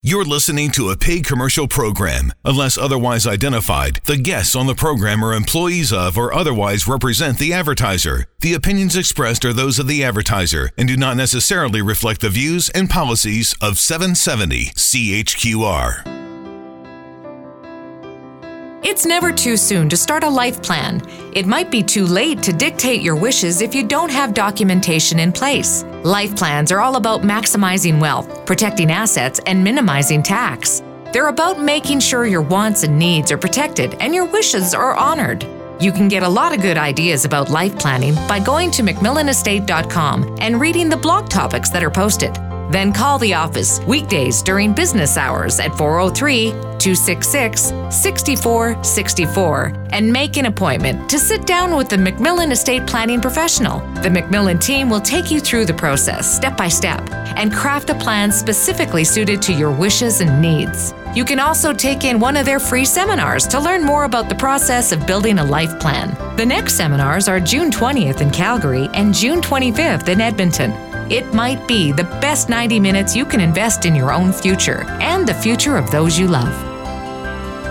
You're listening to a paid commercial program. Unless otherwise identified, the guests on the program are employees of or otherwise represent the advertiser. The opinions expressed are those of the advertiser and do not necessarily reflect the views and policies of 770 CHQR. It's never too soon to start a life plan. It might be too late to dictate your wishes if you don't have documentation in place. Life plans are all about maximizing wealth, protecting assets, and minimizing tax. They're about making sure your wants and needs are protected and your wishes are honored. You can get a lot of good ideas about life planning by going to MacMillanestate.com and reading the blog topics that are posted. Then call the office weekdays during business hours at 403 266 6464 and make an appointment to sit down with the MacMillan Estate Planning professional. The MacMillan team will take you through the process step by step and craft a plan specifically suited to your wishes and needs. You can also take in one of their free seminars to learn more about the process of building a life plan. The next seminars are June 20th in Calgary and June 25th in Edmonton. It might be the best 90 minutes you can invest in your own future and the future of those you love.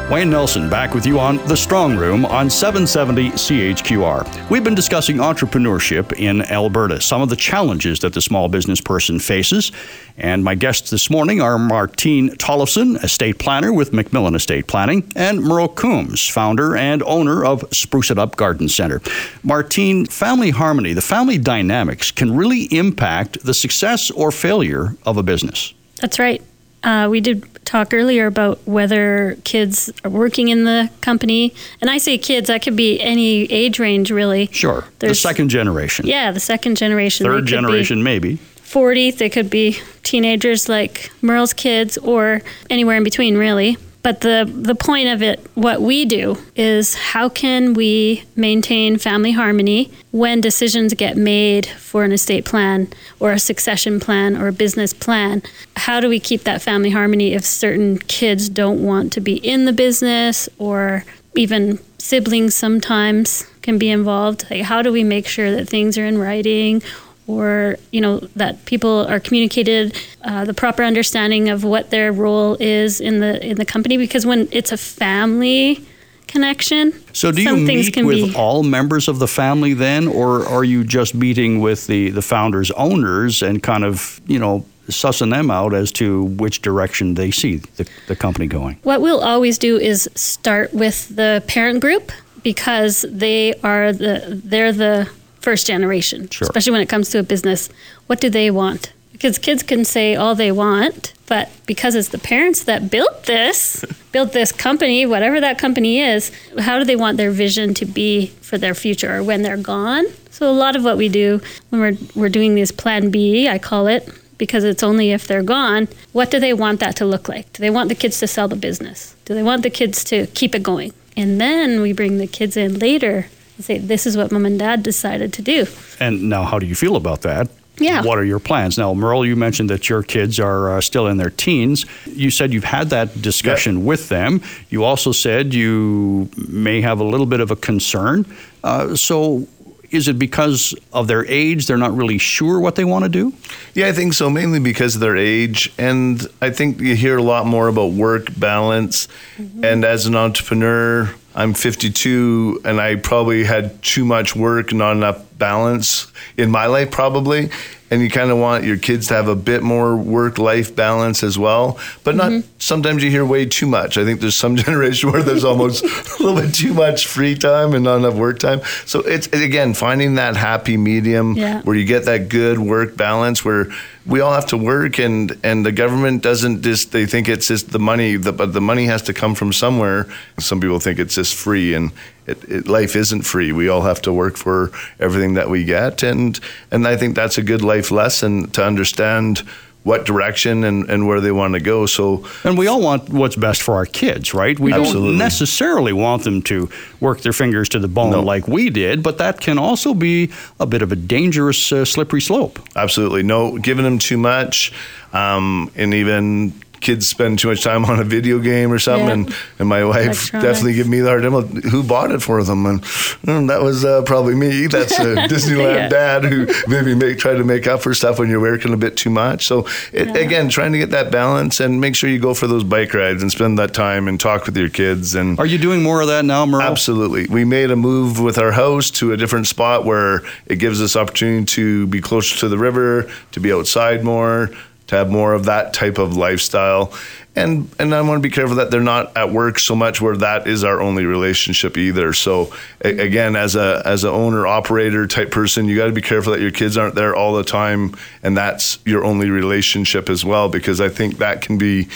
Wayne Nelson back with you on The Strong Room on 770 CHQR. We've been discussing entrepreneurship in Alberta, some of the challenges that the small business person faces. And my guests this morning are Martine Tollefson, estate planner with MacMillan Estate Planning, and Merle Coombs, founder and owner of Spruce It Up Garden Center. Martine, family harmony, the family dynamics can really impact the success or failure of a business. That's right. Uh, we did talk earlier about whether kids are working in the company. And I say kids, that could be any age range, really. Sure. There's, the second generation. Yeah, the second generation. Third generation, maybe. 40, they could be teenagers like Merle's kids or anywhere in between, really. But the, the point of it, what we do, is how can we maintain family harmony when decisions get made for an estate plan or a succession plan or a business plan? How do we keep that family harmony if certain kids don't want to be in the business or even siblings sometimes can be involved? Like, how do we make sure that things are in writing or you know that people are communicated uh, the proper understanding of what their role is in the in the company because when it's a family connection so do you meet with be... all members of the family then or are you just meeting with the the founders owners and kind of you know sussing them out as to which direction they see the, the company going? What we'll always do is start with the parent group because they are the they're the first generation, sure. especially when it comes to a business. What do they want? Because kids can say all they want, but because it's the parents that built this, built this company, whatever that company is, how do they want their vision to be for their future or when they're gone? So a lot of what we do when we're we're doing this plan B, I call it, because it's only if they're gone, what do they want that to look like? Do they want the kids to sell the business? Do they want the kids to keep it going? And then we bring the kids in later say, this is what mom and dad decided to do. And now, how do you feel about that? Yeah. What are your plans? Now, Merle, you mentioned that your kids are uh, still in their teens. You said you've had that discussion with them. You also said you may have a little bit of a concern. Uh, so, is it because of their age they're not really sure what they want to do yeah i think so mainly because of their age and i think you hear a lot more about work balance mm-hmm. and as an entrepreneur I'm 52 and I probably had too much work, not enough balance in my life, probably. And you kind of want your kids to have a bit more work life balance as well. But not mm-hmm. sometimes you hear way too much. I think there's some generation where there's almost a little bit too much free time and not enough work time. So it's again finding that happy medium yeah. where you get that good work balance where we all have to work and and the government doesn't just they think it's just the money the, but the money has to come from somewhere. Some people think it's just free and it, it, life isn't free. We all have to work for everything that we get, and and I think that's a good life lesson to understand what direction and, and where they want to go. So, and we all want what's best for our kids, right? We absolutely. don't necessarily want them to work their fingers to the bone no. like we did, but that can also be a bit of a dangerous, uh, slippery slope. Absolutely, no, giving them too much, um, and even kids spend too much time on a video game or something, Yeah. and, and my wife definitely give me the hard time. Who bought it for them? And "Mm, that was uh, probably me. That's a Disneyland Yeah. dad who maybe make, try to make up for stuff when you're working a bit too much. So it, again, trying to get that balance and make sure you go for those bike rides and spend that time and talk with your kids and. Are you doing more of that now, Merle? Absolutely. We made a move with our house to a different spot where it gives us opportunity to be closer to the river, to be outside more, to have more of that type of lifestyle. And and I want to be careful that they're not at work so much where that is our only relationship either. So a- again, as a as a owner operator type person, you got to be careful that your kids aren't there all the time, and that's your only relationship as well, because I think that can be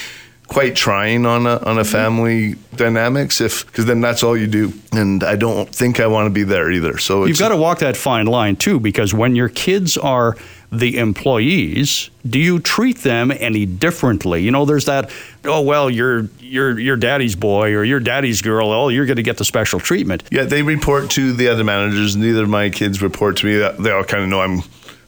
quite trying on a on a mm-hmm. family dynamics if because then that's all you do and I don't think I want to be there either so You've got to walk that fine line too, because when your kids are the employees, do you treat them any differently? You know, there's that, oh well, you're you're your daddy's boy or your daddy's girl. Oh, you're going to get the special treatment. yeah they report to the other managers neither of my kids report to me they all kind of know I'm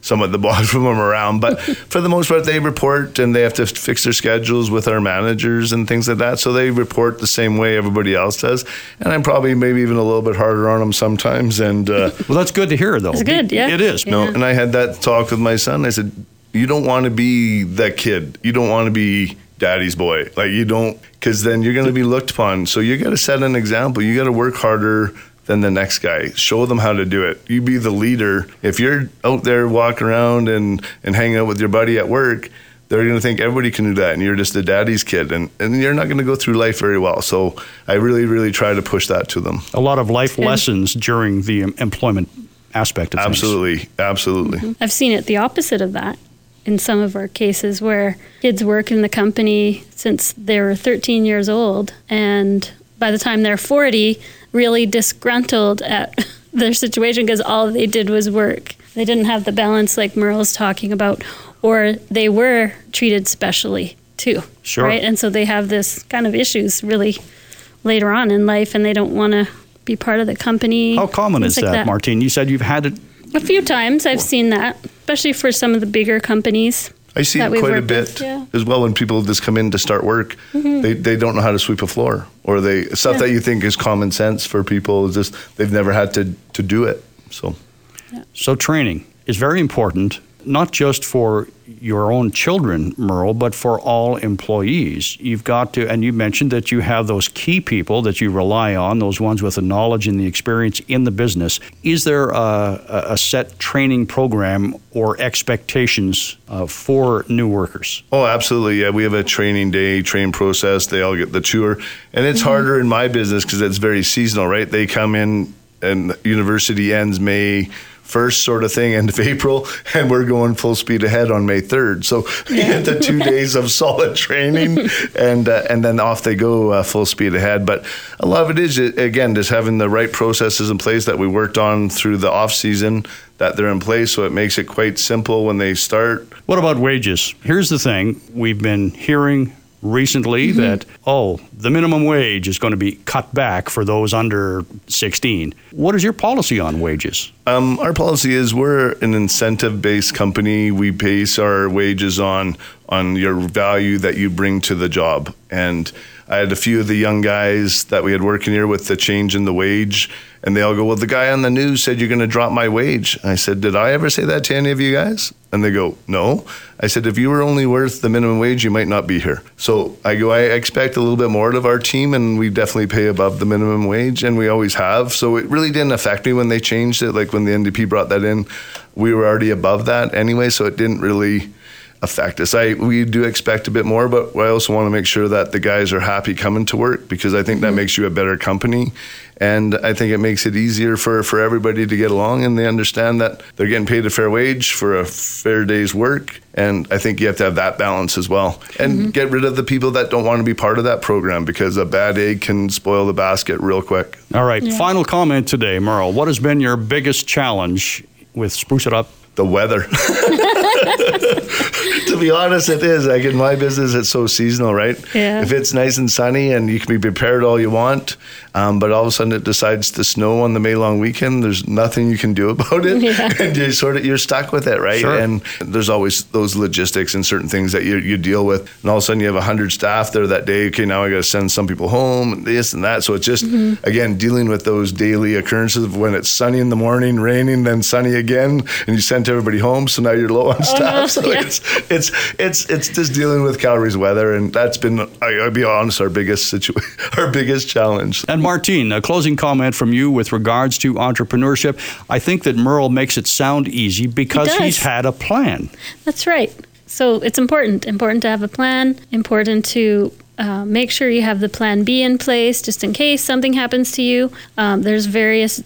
somewhat the boss from them around but for the most part they report and they have to fix their schedules with our managers and things like that so they report the same way everybody else does and I'm probably maybe even a little bit harder on them sometimes and uh, Well, that's good to hear, though. It's good, yeah. It is. No, and I had that talk with my son. I said, "You don't want to be that kid. You don't want to be daddy's boy. Like you don't, because then you're going to be looked upon. So you got to set an example. You got to work harder." Than the next guy. Show them how to do it. You be the leader. If you're out there walking around and, and hanging out with your buddy at work, they're going to think everybody can do that and you're just a daddy's kid and, and you're not going to go through life very well. So I really, really try to push that to them. A lot of life lessons during the employment aspect of things. Absolutely. Absolutely. Mm-hmm. I've seen it the opposite of that in some of our cases where kids work in the company since they were 13 years old and by the time they're 40 really disgruntled at their situation because all they did was work they didn't have the balance like merle's talking about or they were treated specially too Sure. right and so they have this kind of issues really later on in life and they don't want to be part of the company How common is like that, Martine? You said you've had it. a few times I've seen that, especially for some of the bigger companies. I see it quite a bit with, yeah. Mm-hmm. as well when people just come in to start work. They, they don't know how to sweep a floor, or they stuff that you think is common sense for people. is Just they've never had to to do it. So So training is very important, not just for your own children, Merle, but for all employees. You've got to, and you mentioned that you have those key people that you rely on, those ones with the knowledge and the experience in the business. Is there a, a- a set training program or expectations uh, for new workers? Oh, absolutely. Yeah, we have a training day, train process. They all get the tour, and it's harder in my business because it's very seasonal, right? They come in, and university ends May first, sort of thing, end of April, and we're going full speed ahead on May third. So you get the two days of solid training, and uh, and then off they go uh, full speed ahead. But a lot of it is again just having the right processes in place that we worked on through the off season. That they're in place, so it makes it quite simple when they start. What about wages? Here's the thing we've been hearing recently that, oh, the minimum wage is going to be cut back for those under 16. What is your policy on wages? Um, our policy is we're an incentive-based company. We base our wages on on your value that you bring to the job. And I had a few of the young guys that we had working here with the change in the wage, and they all go, "Well, the guy on the news said you're going to drop my wage." I said, "Did I ever say that to any of you guys?" And they go, "No." I said, "If you were only worth the minimum wage, you might not be here." So I go, "I expect a little bit more out of our team, and we definitely pay above the minimum wage, and we always have." So it really didn't affect me when they changed it. Like when the NDP brought that in, we were already above that anyway, so it didn't really affect us. I we do expect a bit more, but I also want to make sure that the guys are happy coming to work because I think that mm-hmm. makes you a better company, and I think it makes it easier for for everybody to get along, and they understand that they're getting paid a fair wage for a fair day's work, and I think you have to have that balance as well, and mm-hmm. get rid of the people that don't want to be part of that program because a bad egg can spoil the basket real quick. All right, final comment today, Merle. What has been your biggest challenge with Spruce It Up? The weather. to be honest, it is. Like in my business, it's so seasonal, right? Yeah. If it's nice and sunny and you can be prepared all you want, um, but all of a sudden it decides to snow on the May long weekend, there's nothing you can do about it, Yeah. and you sort of you're stuck with it, right? Sure. And there's always those logistics and certain things that you, you deal with, and all of a sudden you have hundred staff there that day. Okay, now I got to send some people home, and this and that. So it's just Mm-hmm. again dealing with those daily occurrences of when it's sunny in the morning, raining, then sunny again, and you send everybody home. So now you're low on staff. no, so yeah. it's it's it's it's just dealing with Calgary's weather, and that's been I, I'll be honest, our biggest situation, our biggest challenge. And Martine, a closing comment from you with regards to entrepreneurship. I think that Merle makes it sound easy because does. he's had a plan. That's right. So it's important. Important to have a plan. Important to uh, make sure you have the plan B in place just in case something happens to you. Um, there's various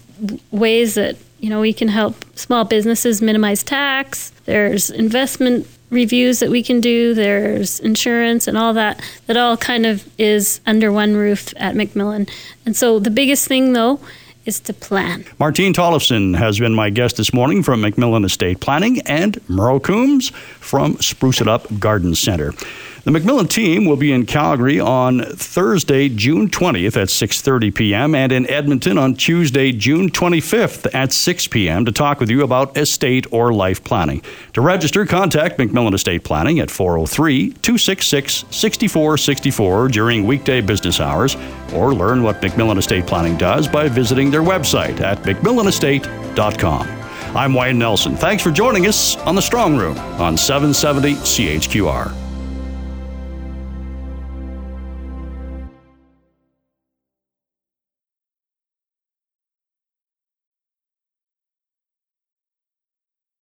ways that you know we can help small businesses minimize tax. There's investment reviews that we can do. There's insurance and all that. That all kind of is under one roof at MacMillan. And so the biggest thing though is to plan. Martine Tollefson has been my guest this morning from MacMillan Estate Planning and Merle Coombs from Spruce It Up Garden Center. The MacMillan team will be in Calgary on Thursday, June 20th at 6:30 p.m. and in Edmonton on Tuesday, June 25th at 6 p.m. to talk with you about estate or life planning. To register, contact MacMillan Estate Planning at 403-266-6464 during weekday business hours or learn what MacMillan Estate Planning does by visiting their website at macmillanestate.com. I'm Wayne Nelson. Thanks for joining us on the Strong Room on 770 CHQR.